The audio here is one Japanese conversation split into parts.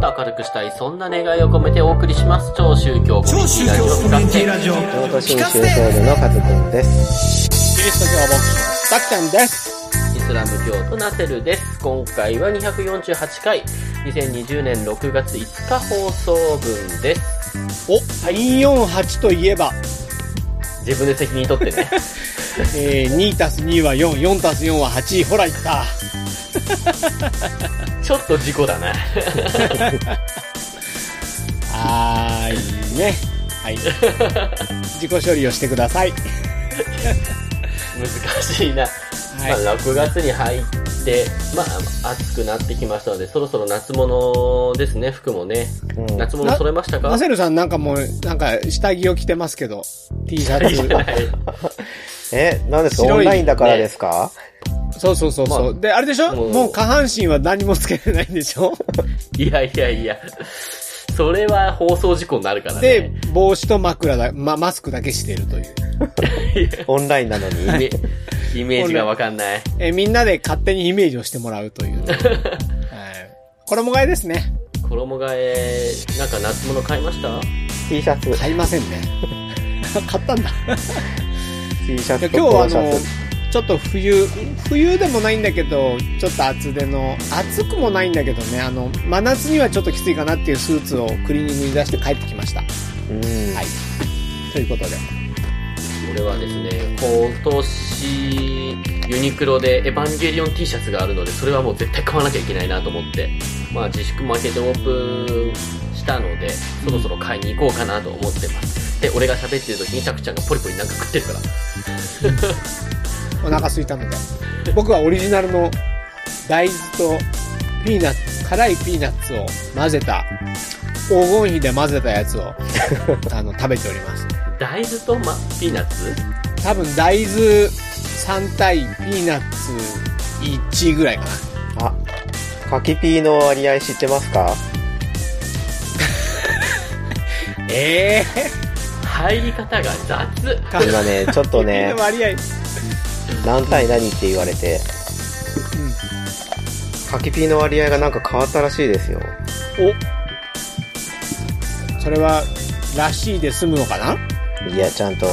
と明るくしたい、そんな願いを込めてお送りします。超宗教コミュニティラジオ。コミュニティラジオ。京都新州総部のカズくんです。キリスト教牧師のたっちゃんです。イスラム教徒ナセルです。今回は248回、2020年6月5日放送分です。お、348といえば、自分で責任取ってね。えー、2たす2は4、4たす4は8、ほら言った。ちょっと事故だな。はーいね。はい。自己処理をしてください。難しいな。はい。まあ、6月に入って、まあ、暑くなってきましたので、そろそろ夏物ですね、服もね。うん夏物揃えましたか？ナセルさんなんかもう、なんか下着を着てますけど、T シャツ。え、何ですか？オンラインだからですか、そうそうそうそう、まで、あれでしょ？もうもう下半身は何もつけてないんでしょ？いやいやいや、それは放送事故になるからでね。、帽子と枕だ、ま、マスクだけしてるという。オンラインなのに。イメイメージがわかんない。えーみんなで勝手にイメージをしてもらうという。はい。衣替えですね。衣替え、なんか夏物買いました？T シャツ、買いませんね。買ったんだ。T シャでツと今日はあのポロシャツ。、ちょっと冬、冬でもないんだけど、ちょっと厚手の、暑くもないんだけどね、あの、真夏にはちょっときついかなっていうスーツをクリーニングに出して帰ってきました。うん。はい。ということで。俺はですね、今年、ユニクロでエヴァンゲリオン T シャツがあるので、それはもう絶対買わなきゃいけないなと思って、まあ自粛負けでオープンしたので、そろそろ買いに行こうかなと思ってます。で、俺が喋ってる時にタクちゃんがポリポリなんか食ってるから。お腹空いたので。僕はオリジナルの大豆とピーナッツ、辛いピーナッツを混ぜた、黄金比で混ぜたやつを、あの、食べております。大豆と、ま、ピーナッツ？多分大豆3対ピーナッツ1ぐらいかな。あ、柿ピーの割合知ってますか？ええ入り方が雑。ー。今ね、ちょっとね、割合。何対何って言われて、柿ピーの割合がなんか変わったらしいですよ。おそれは、らしいで済むのかな？いや、ちゃんと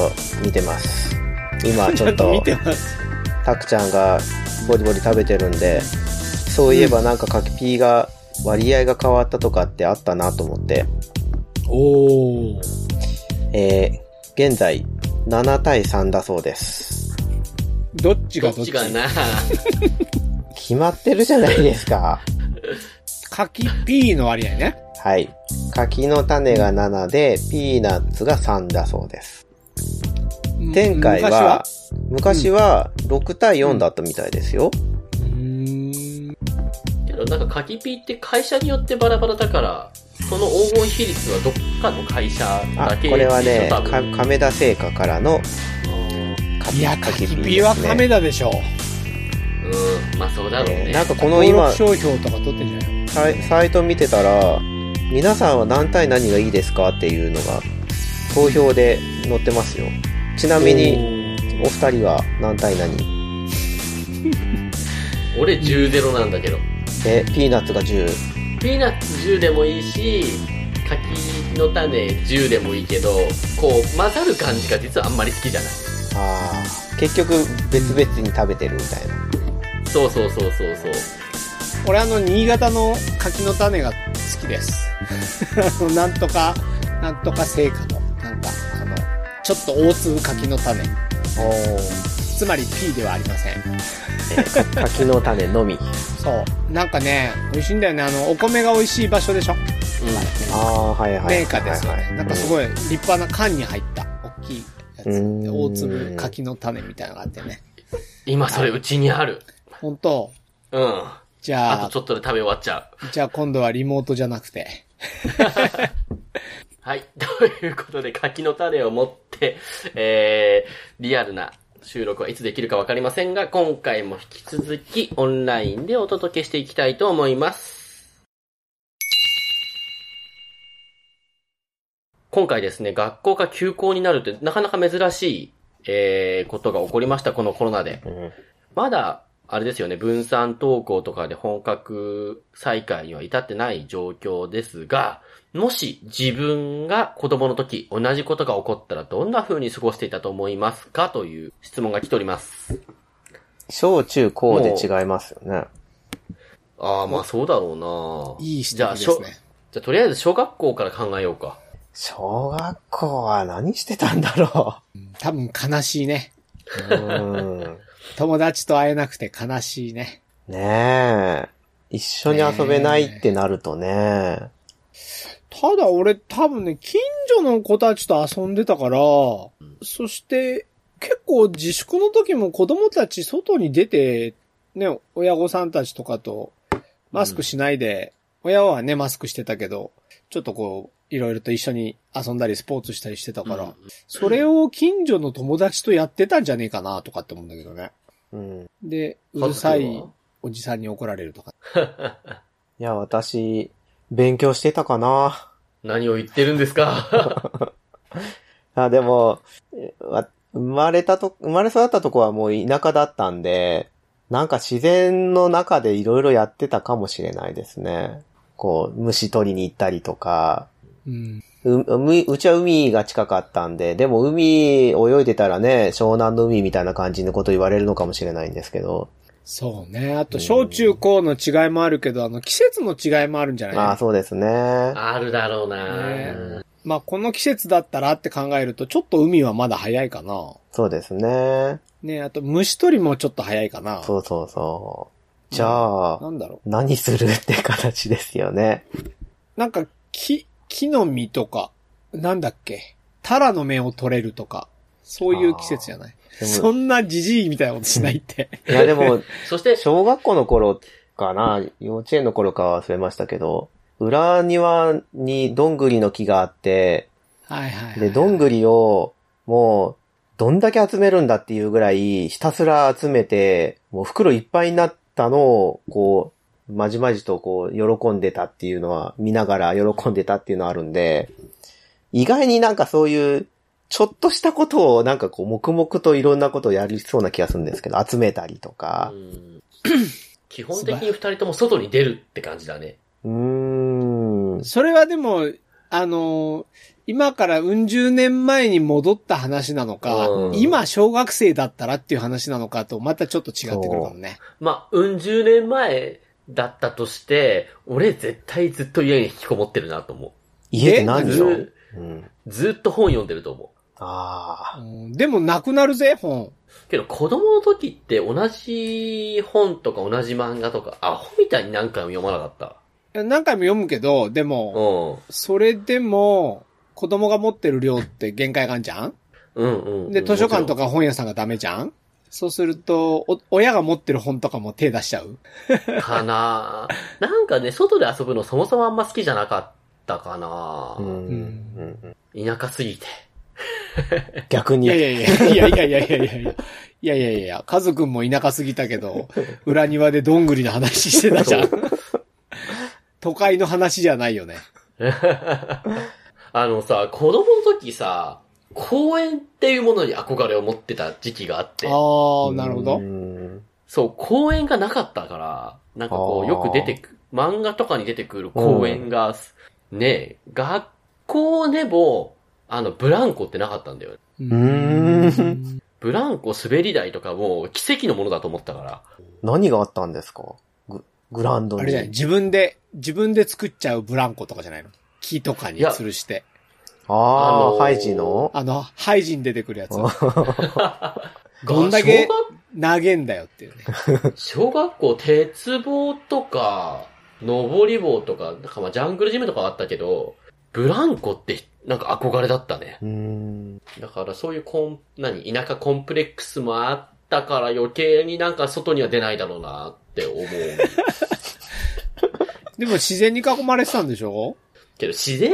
見てます。今ちょっと見、てます。タクちゃんがボリボリ食べてるんで、そういえばなんか柿ピーが割合が変わったとかってあったなと思って、おー。えー、現在7対3だそうです。どっちどがどっち？っちかな決まってるじゃないですか。柿ピーの割合ね。はい。柿の種が7で、ピーナッツが3だそうです。前回は、昔は？6対4だったみたいですよ。うーん。けどなんか柿ピーって会社によってバラバラだから、その黄金比率はどっかの会社あだけ、これはね、亀田製菓からのいや、柿ピーは亀田でしょ。うん、まあそうだろうね。えーなんかこの登今録、商標とか取ってんじゃないの？サイサイト見てたら、皆さんは何対何がいいですかっていうのが、投票で載ってますよ。ちなみに、お二人は何対何？俺10ゼロなんだけど。で、ピーナッツが10。ピーナッツ10でもいいし、柿の種10でもいいけど、こう混ざる感じが実はあんまり好きじゃない。ああ、結局別々に食べてるみたいな。そうそうそうそうそう。俺あの、新潟の柿の種が好きです。なんとか、なんとか成果の、なんか、あの、ちょっと大粒柿の種。おつまり P ではありません。柿の種のみ。そう。なんかね、美味しいんだよね。あの、お米が美味しい場所でしょああ、はいはい。メーカーですよね。なんかすい。ごい立派な缶に入った、つ。大粒柿の種みたいなのがあってね。今それうちにある。本当うん。じゃああとち、ょっとで食べ終わっちゃう。じゃあ今度はリモートじゃなくて。はい。ということで、柿の種を持って、えー、リアルな収録はいつできるかわかりませんが、今回も引き続きオンラインでお届けしていきたいと思います。今回ですね、学校が休校になるってなかなか珍しい、えー、ことが起こりました、このコロナで。うんまだあれですよね、分散登校とかで本格再開には至ってない状況ですが、もし自分が子供の時同じことが起こったらどんな風に過ごしていたと思いますかという質問が来ております。小中高で違いますよね。ああ、まあそうだろうないい指じゃあ、しょ摘ですね。じゃあとりあえず小学校から考えようか。小学校は何してたんだろ多分悲しいね。う。うん。友達と会えなくて悲しいね。ねえ。一緒に遊べないってなるとね。ただ俺多分ね、近所の子たちと遊んでたから、そして結構自粛の時も子供たち外に出て、ね、親御さんたちとかとマスクしないで、親はね、マスクしてたけど、ちょっとこう、いろいろと一緒に遊んだりスポーツしたりしてたから、うんそれを近所の友達とやってたんじゃねえかなとかって思うんだけどね。うん。で、うるさいおじさんに怒られるとか。いや、私、勉強してたかな。何を言ってるんですか？あ、でも、えわ生まれたと、生まれ育ったとこはもう田舎だったんで、なんか自然の中でいろいろやってたかもしれないですね。こう、虫取りに行ったりとか、うん。う、ううちは海が近かったんで、でも海泳いでたらね、湘南の海みたいな感じのこと言われるのかもしれないんですけど、そうね。あと、小中高の違いもあるけど、あの、季節の違いもあるんじゃない？まあそうですね。あるだろうな、ねまあ、この季節だったらって考えると、ちょっと海はまだ早いかな。そうですね。ねあと、虫取りもちょっと早いかな。そうそうそう。じゃあ、なんだろ何するって形ですよね。う。なんか、木、木の実とか、なんだっけ？タラの芽を取れるとか、そういう季節じゃない？そんなじじいみたいなことしないって。いやでも、そして、小学校の頃かな、幼稚園の頃かは忘れましたけど、裏庭にどんぐりの木があって、はいはい、はい。で、どんぐりを、もう、どんだけ集めるんだっていうぐらい、ひたすら集めて、もう袋いっぱいになったのを、こう、まじまじとこう、喜んでたっていうのは、見ながら喜んでたっていうのはあるんで、意外になんかそういう、ちょっとしたことをなんかこう、黙々といろんなことをやりそうな気がするんですけど、集めたりとかう。ん基本的に二人とも外に出るって感じだね。うーん。それはでも、あのー今からうん十年前に戻った話なのか、うん今小学生だったらっていう話なのかとまたちょっと違ってくるかもね。まあ、うん十年前だったとして、俺絶対ずっと家に引きこもってるなと思家で何でしょずうん。う。ずっと本読んでると思う。ああ。うんでもなくなるぜ、本。けど子供の時って同じ本とか同じ漫画とか、アホみたいに何回も読まなかった。何回も読むけど、でも、うそれでも、子供が持ってる量って限界があるじゃん？ん。うんうんうん。で、図書館とか。か本屋さんがダメじゃん？そうすると、お、親が持ってる本とかも手出しちゃう？かななんかね、外で遊ぶのそもそもあんま好きじゃなかったかな、うん。んうん田舎すぎて。逆に。いやいやいや、いやいやいやいやいやいや。いやいやいや、カズくんも田舎すぎたけど、裏庭でどんぐりの話してたじゃん。都会の話じゃないよね。あのさ、子供の時さ、公園っていうものに憧れを持ってた時期があって、ああ、なるほうど。んそう、公園がなかったから、なんかこう、よく出てく、漫画とかに出てくる公園が、ね、学校でも、あの、ブランコってなかったんだよ。うーんブランコ滑り台とかも奇跡のものだと思ったから。何があったんですか？ググラウンドに。あれじゃない、自分で、自分で作っちゃうブランコとかじゃないの？木とかに吊るして。ああ、あのーハイジの？あの、ハイジに出てくるやつ。ど どんだけ投げんだよっていうね。小学校、鉄棒とか、登り棒とか、なんかまあジャングルジムとかあったけど、ブランコってなんか憧れだったね。だからそういうコン、何、田舎コンプレックスもあったから余計になんか外には出ないだろうなって思う。でも自然に囲まれてたんでしょ？けど自然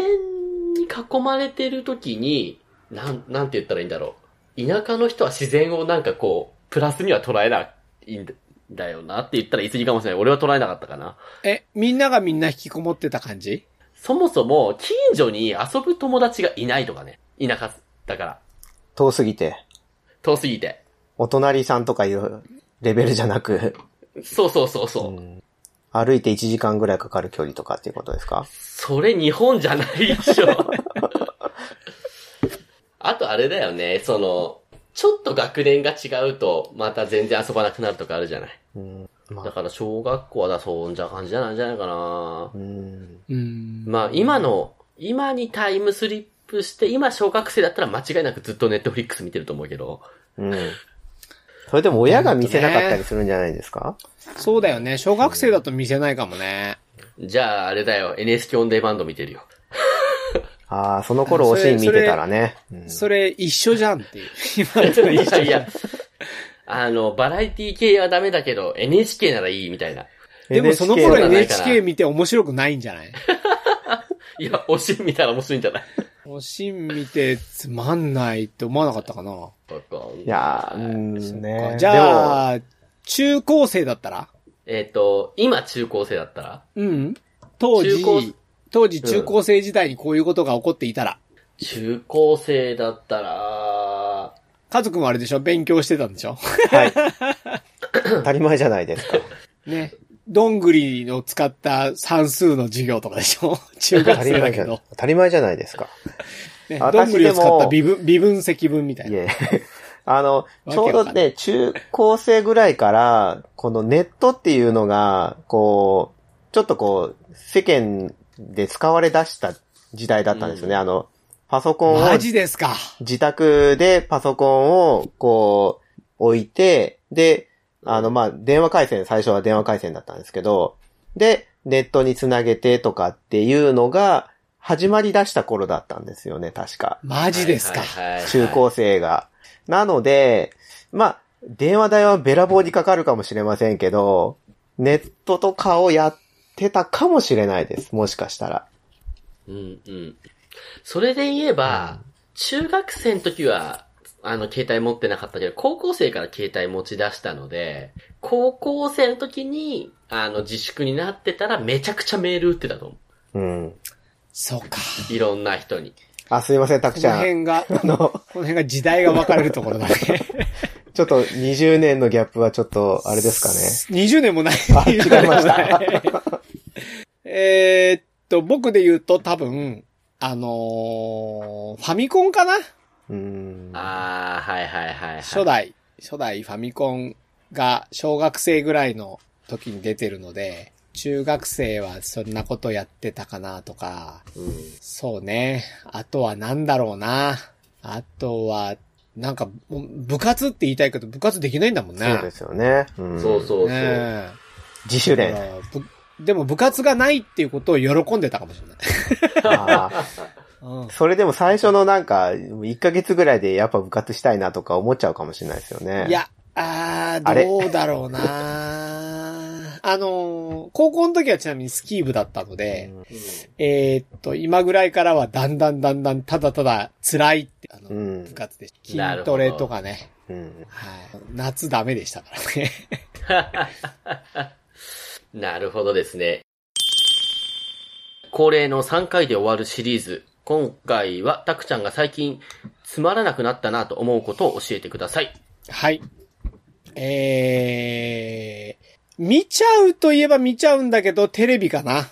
に囲まれてる時に、なん、なんて言ったらいいんだろう。田舎の人は自然をなんかこう、プラスには捉えないんだよなって言ったら言い過ぎかもしれない。俺は捉えなかったかな。え、みんながみんな引きこもってた感じ？そもそも、近所に遊ぶ友達がいないとかね。田舎だから。遠すぎて。遠すぎて。お隣さんとかいう、レベルじゃなく、そうそうそうそう。うん歩いて1時間ぐらいかかる距離とかっていうことですか？それ日本じゃないでしょ。あとあれだよね、その、ちょっと学年が違うと、また全然遊ばなくなるとかあるじゃない。うん。まあ、だから小学校はだ、そんじゃ感じじゃないんじゃないかなう。ん。うん。まあ今の、今にタイムスリップして、今小学生だったら間違いなくずっとネットフリックス見てると思うけど。うん。それでも親が見せなかったりするんじゃないですか？そうだよね。小学生だと見せないかもね。じゃああれだよ、NSK オンデマンド見てるよ。ああ、その頃おしん見てたらね。うんそれ一緒じゃんっていう。今とい一緒やいや、あの、バラエティ系はダメだけど、NHK ならいいみたいな。でもその頃 NHK 見て面白くないんじゃない？いや、おしん見たら面白いんじゃない？おしん見てつまんないって思わなかったかな。いやー、うんねか。じゃあ、中高生だったら？えっ、と、今中高生だったら？うん。当中高時、当時中高生時代にこういうことが起こっていたら、中高生だったら、家族もあれでしょ？勉強してたんでしょ？はい。当たり前じゃないですか。ね。どんぐりを使った算数の授業とかでしょ？中当た学り前じゃ生だけど。当たり前じゃないですか。ね、私どんぐりを使った微分、微分積分みたいな。いえ。あの、ちょうどね、中高生ぐらいから、このネットっていうのが、こう、ちょっとこう、世間で使われ出した時代だったんですよね。うんあの、パソコンをマジですか。自宅でパソコンをこう置いて、で、あの、まあ、電話回線、最初は電話回線だったんですけど、で、ネットにつなげてとかっていうのが始まり出した頃だったんですよね、確か。マジですか。中高生が。なので、まあ、電話代はべらぼうにかかるかもしれませんけど、ネットとかをやってたかもしれないです。もしかしたら。うんうん。それで言えば、中学生の時は、あの、携帯持ってなかったけど、高校生から携帯持ち出したので、高校生の時に、あの、自粛になってたらめちゃくちゃメール打ってたと思うん。そうか。う。いろんな人に。あ、すいません、たくこちゃん。の辺が、あの、この辺が時代が分かれるところだね。ちょっと20年のギャップはちょっと、あれですかね。20年もない。あ、違いました。えーっと、僕で言うと多分、あのーファミコンかな？うん。あー、はいはいはい、はい。初代、初代ファミコンが小学生ぐらいの時に出てるので、中学生はそんなことやってたかなとか、うん。そうね。あとはなんだろうな。あとは、なんか、部活って言いたいけど、部活できないんだもんね。そうですよね。うん、そうそうそう。ねえ自主練。でも部活がないっていうことを喜んでたかもしれない。それでも最初のなんか、1ヶ月ぐらいでやっぱ部活したいなとか思っちゃうかもしれないですよね。いや、ああどうだろうな あのー、高校の時はちなみにスキー部だったので、うん、うんえーっと、今ぐらいからはだんだんだんだんただただ辛いって、あの、うん部活で。筋トレとかね。うん。はい。夏ダメでしたからね。なるほどですね。恒例の3回で終わるシリーズ。今回は、たくちゃんが最近つまらなくなったなと思うことを教えてください。はい。えー、見ちゃうといえば見ちゃうんだけど、テレビかな。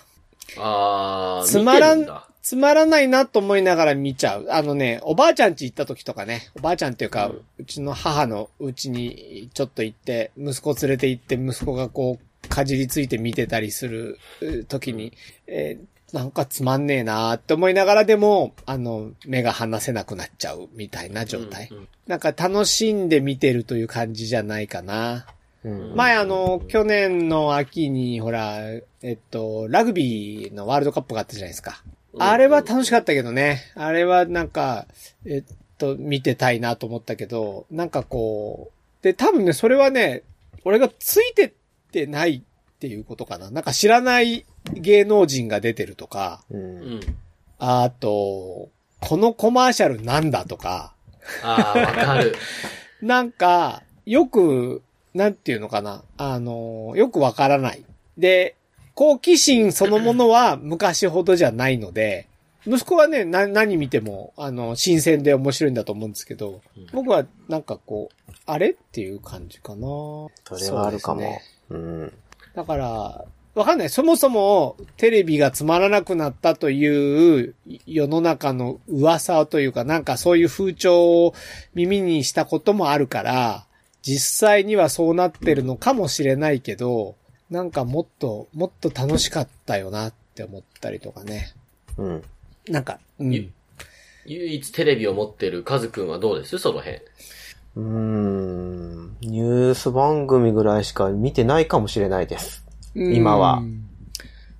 あー、つまらん見てるだつまらないなと思いながら見ちゃう。あのね、おばあちゃん家行った時とかね、おばあちゃんっていうか、ううんちの母の家にちょっと行って、息子連れて行って、息子がこう、かじりついて見てたりするう時に、えーなんかつまんねえなーって思いながらでも、あの、目が離せなくなっちゃうみたいな状態。うんうんなんか楽しんで見てるという感じじゃないかな。うん前あの、去年の秋に、ほら、えっと、ラグビーのワールドカップがあったじゃないですか。あれは楽しかったけどね。あれはなんか、えっと、見てたいなと思ったけど、なんかこう、で、多分ね、それはね、俺がついてってないっていうことかな。なんか知らない芸能人が出てるとか、う。うんん。あと、このコマーシャルなんだとか、あー、わかる。なんか、よく、なんていうのかな。あの、よくわからない。で、好奇心そのものは昔ほどじゃないので、息子はね、な、何見ても、あの、新鮮で面白いんだと思うんですけど、うん僕はなんかこう、あれっていう感じかな。それはあるかも。ねうん。だから、わかんない。そもそもテレビがつまらなくなったという世の中の噂というか、なんかそういう風潮を耳にしたこともあるから、実際にはそうなってるのかもしれないけど、なんかもっと、もっと楽しかったよなって思ったりとかね。うん。なんか、うん。ゆ唯一テレビを持ってるカズくんはどうです？その辺。うーん。ニュース番組ぐらいしか見てないかもしれないです。今はうん。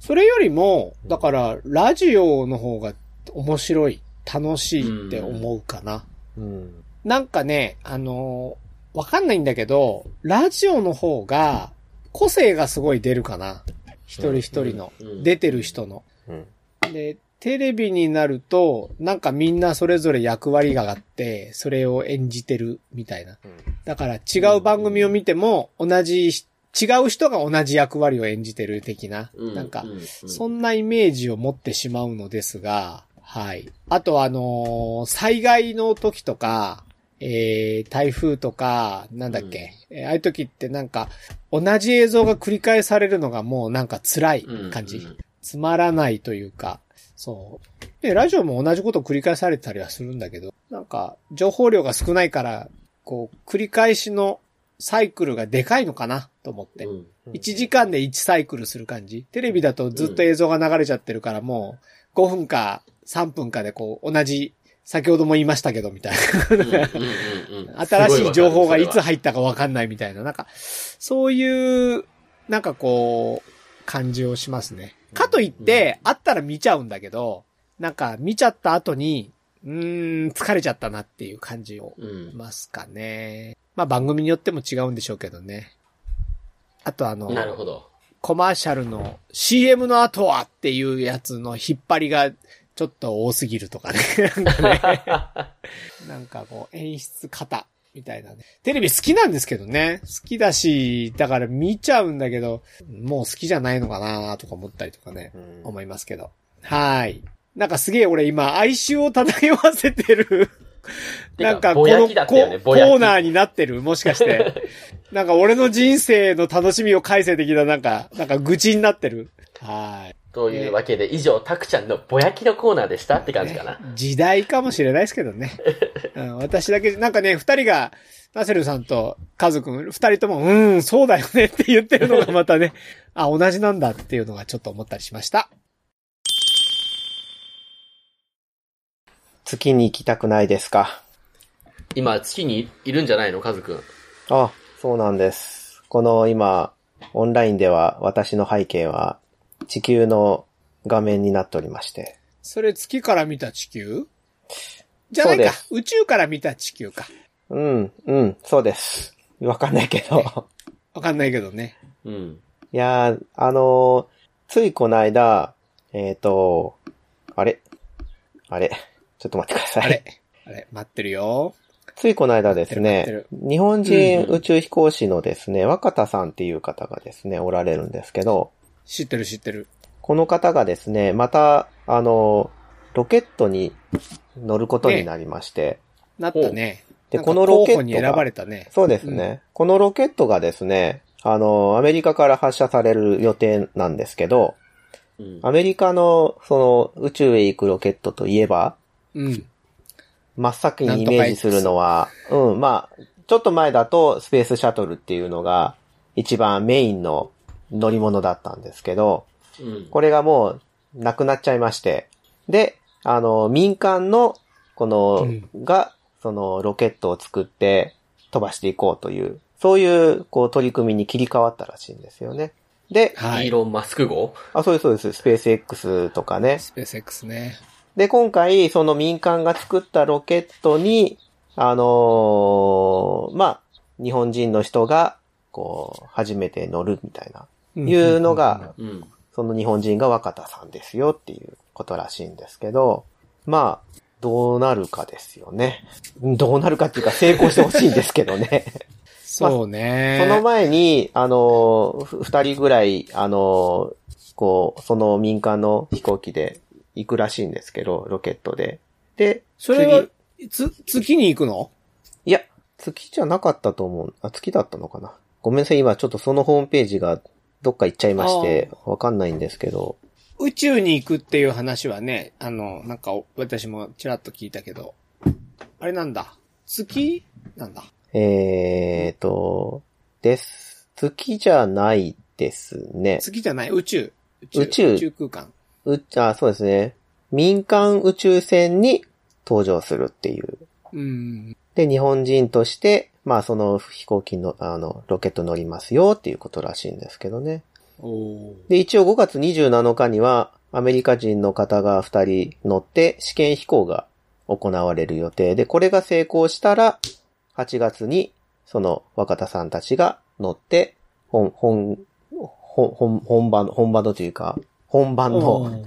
それよりも、だから、ラジオの方が面白い、楽しいって思うかな。うん。なんかね、あのーわかんないんだけど、ラジオの方が、個性がすごい出るかな。一人一人の。出てる人の。うん。で、テレビになると、なんかみんなそれぞれ役割があって、それを演じてるみたいな。だから違う番組を見ても、同じ、違う人が同じ役割を演じてる的な。うなんかう、うそんなイメージを持ってしまうのですが、はい。あとあのー災害の時とか、えー、台風とか、なんだっけ、えーああいう時ってなんか、同じ映像が繰り返されるのがもうなんか辛い感じ。うんうんつまらないというか、そう。で、ラジオも同じことを繰り返されたりはするんだけど、なんか、情報量が少ないから、こう、繰り返しのサイクルがでかいのかなと思って。うん1時間で1サイクルする感じ。テレビだとずっと映像が流れちゃってるからもう5分か3分かでこう同じ、先ほども言いましたけどみたいうんうんな。うんうん 新しい情報がいつ入ったかわかんないみたいな。なんか、そういう、なんかこう、感じをしますね。かといって、あったら見ちゃうんだけど、なんか見ちゃった後に、うーん、疲れちゃったなっていう感じをますかね。まあ番組によっても違うんでしょうけどね。あとあの、なるほど。コマーシャルの CM の後はっていうやつの引っ張りがちょっと多すぎるとかね。なんかね。なんかこう演出方みたいなね。テレビ好きなんですけどね。好きだし、だから見ちゃうんだけど、もう好きじゃないのかなとか思ったりとかね。うん思いますけど。はい。なんかすげえ俺今哀愁を漂わせてる。なんかこのコーナーになってるもしかして。なんか俺の人生の楽しみを改正的ななんか、なんか愚痴になってる。はい。というわけで、以上、たくちゃんのぼやきのコーナーでしたって感じかな。時代かもしれないですけどね。うん、私だけ、なんかね、二人が、ナセルさんとカズくん、二人とも、うーん、そうだよねって言ってるのがまたね、あ、同じなんだっていうのがちょっと思ったりしました。月に行きたくないですか？今、月にいるんじゃないの？カズくん。あ、そうなんです。この今、オンラインでは私の背景は地球の画面になっておりまして。それ月から見た地球？じゃないか。宇宙から見た地球か。うん、うん、そうです。わかんないけど。わかんないけどね。うん。いやー、あのーついこの間、えっ、と、あれ？あれ？ちょっと待ってください。あれ？あれ？待ってるよ。ついこの間ですねる、日本人うんうん宇宙飛行士のですね、若田さんっていう方がですね、おられるんですけど、知ってる知ってる。この方がですね、また、あの、ロケットに乗ることになりまして、なったね。で、このロケットが候補に選ばれたね。そうですね、このロケットがですね、あの、アメリカから発射される予定なんですけど、うん。アメリカの、その、宇宙へ行くロケットといえば、うん。真っ先にイメージするのは、うん、まあ、ちょっと前だとスペースシャトルっていうのが一番メインの乗り物だったんですけど、うん。これがもうなくなっちゃいまして、で、あの、民間の、この、うんが、そのロケットを作って飛ばしていこうという、そういう、こう、取り組みに切り替わったらしいんですよね。で、はい。イーロン・マスク号？あ、そうです、そうです、スペース X とかね。スペース X ね。で、今回、その民間が作ったロケットに、あのーまあ、日本人の人が、こう、初めて乗るみたいな、いうのが、うん。その日本人が若田さんですよっていうことらしいんですけど、まあ、どうなるかですよね。どうなるかっていうか成功してほしいんですけどね。そうね。その前に、あの、ふ二人ぐらい、あの、こう、その民間の飛行機で行くらしいんですけど、ロケットで。で、それは、つ、月に行くの？いや、月じゃなかったと思う。あ、月だったのかな。ごめんなさい、今ちょっとそのホームページがどっか行っちゃいまして、わかんないんですけど。宇宙に行くっていう話はね、あの、なんか、私もちらっと聞いたけど、あれなんだ？月？なんだ？えーと、です。月じゃないですね。月じゃない、宇宙。宇宙宇宙空間。う、あ、そうですね。民間宇宙船に登場するっていう。うん。で、日本人として、まあその飛行機の、あの、ロケット乗りますよっていうことらしいんですけどね。で、一応5月27日には、アメリカ人の方が2人乗って試験飛行が行われる予定。で、これが成功したら、8月に、その若田さんたちが乗って、本、本、本、本本番、本番のというか、本番おの、ー。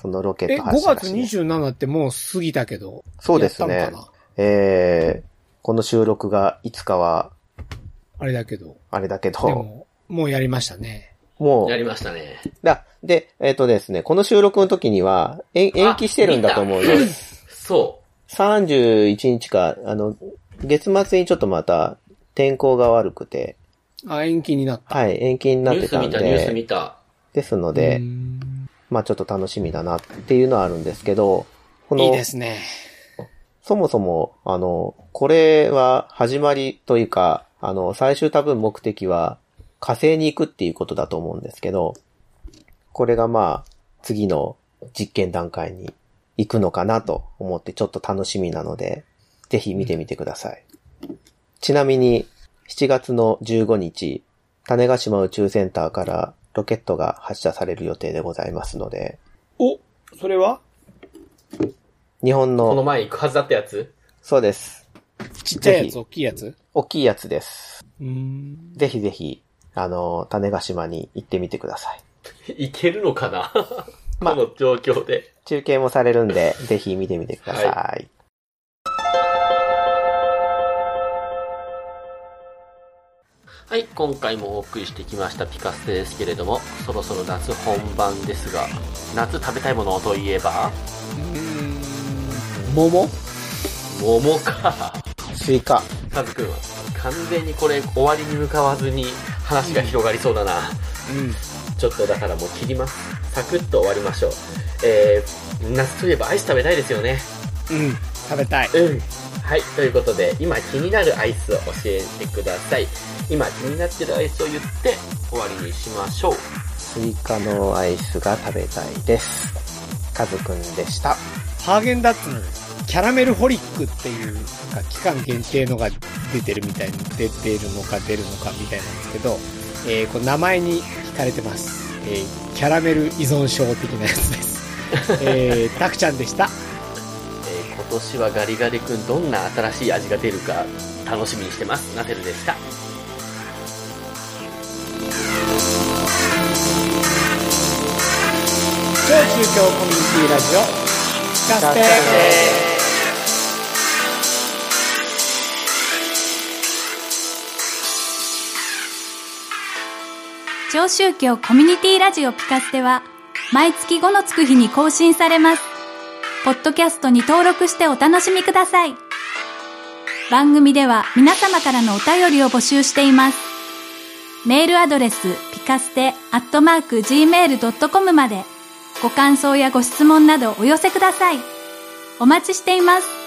そのロケッえ、ト5月発射らしいね27ってもう過ぎたけど。そうですね。やったのかな？えー、この収録がいつかは、あれだけど。あれだけでど、も、もうやりましたね。もう、やりましたね。だ、で、えっ、とですね、この収録の時には、延延期してるんだと思うよ。そ31日か、あの、月末にちょっとまた天候が悪くて、あ、延期になった。はい、延期にう。なってたんニュース見た、ニュースで、見た。ですのでう、んまあちょっと楽しみだなっていうのはあるんですけど、この、いいですね。そもそも、あの、これは始まりというか、あの、最終多分目的は火星に行くっていうことだと思うんですけど、これがまあ、次の実験段階に行くのかなと思ってちょっと楽しみなので、ぜひ見てみてください。ちなみに、7月の15日、種子島宇宙センターからロケットが発射される予定でございますので、お、それは？日本このの、前行くはずだったやつ？そうです。ちっちゃいやつ、大きいやつ？大きいやつです。うーん。ぜひぜひ、あの、種子島に行ってみてください。行けるのかな？まあこの状況で。中継もされるんで、ぜひ見てみてください。はい、今回もお送りしてきましたピカステですけれども、そろそろ夏本番ですが、夏食べたいものといえば、うーん。桃？桃か。スイカ。カズくんは、完全にこれ終わりに向かわずに話が広がりそうだな。うん。ちょっとだからもう切ります。サクッと終わりましょう。えー、夏といえばアイス食べたいですよね。うん。食べたい。うん。はい、ということで、今気になるアイスを教えてください。今気になってるアイスを言って終わりにしましょう。スイカのアイスが食べたいです。カズくんでした。ハーゲンダッツのキャラメルホリックっていう、か期間限定のが出てるみたいに、出てるのか出るのかみたいなんですけど、えー、これ名前に惹かれてます。えー、キャラメル依存症的なやつです。えー、たくちゃんでした。えー今年はガリガリ君どんな新しい味が出るか楽しみにしてます。ナテルでした。超中京コミュニティラジオ、キャステ超宗教コミュニティラジオピカステは毎月5のつく日に更新されます。ポッドキャストに登録してお楽しみください。番組では皆様からのお便りを募集しています。メールアドレスピカステアットマーク gmail.com までご感想やご質問などお寄せください。お待ちしています。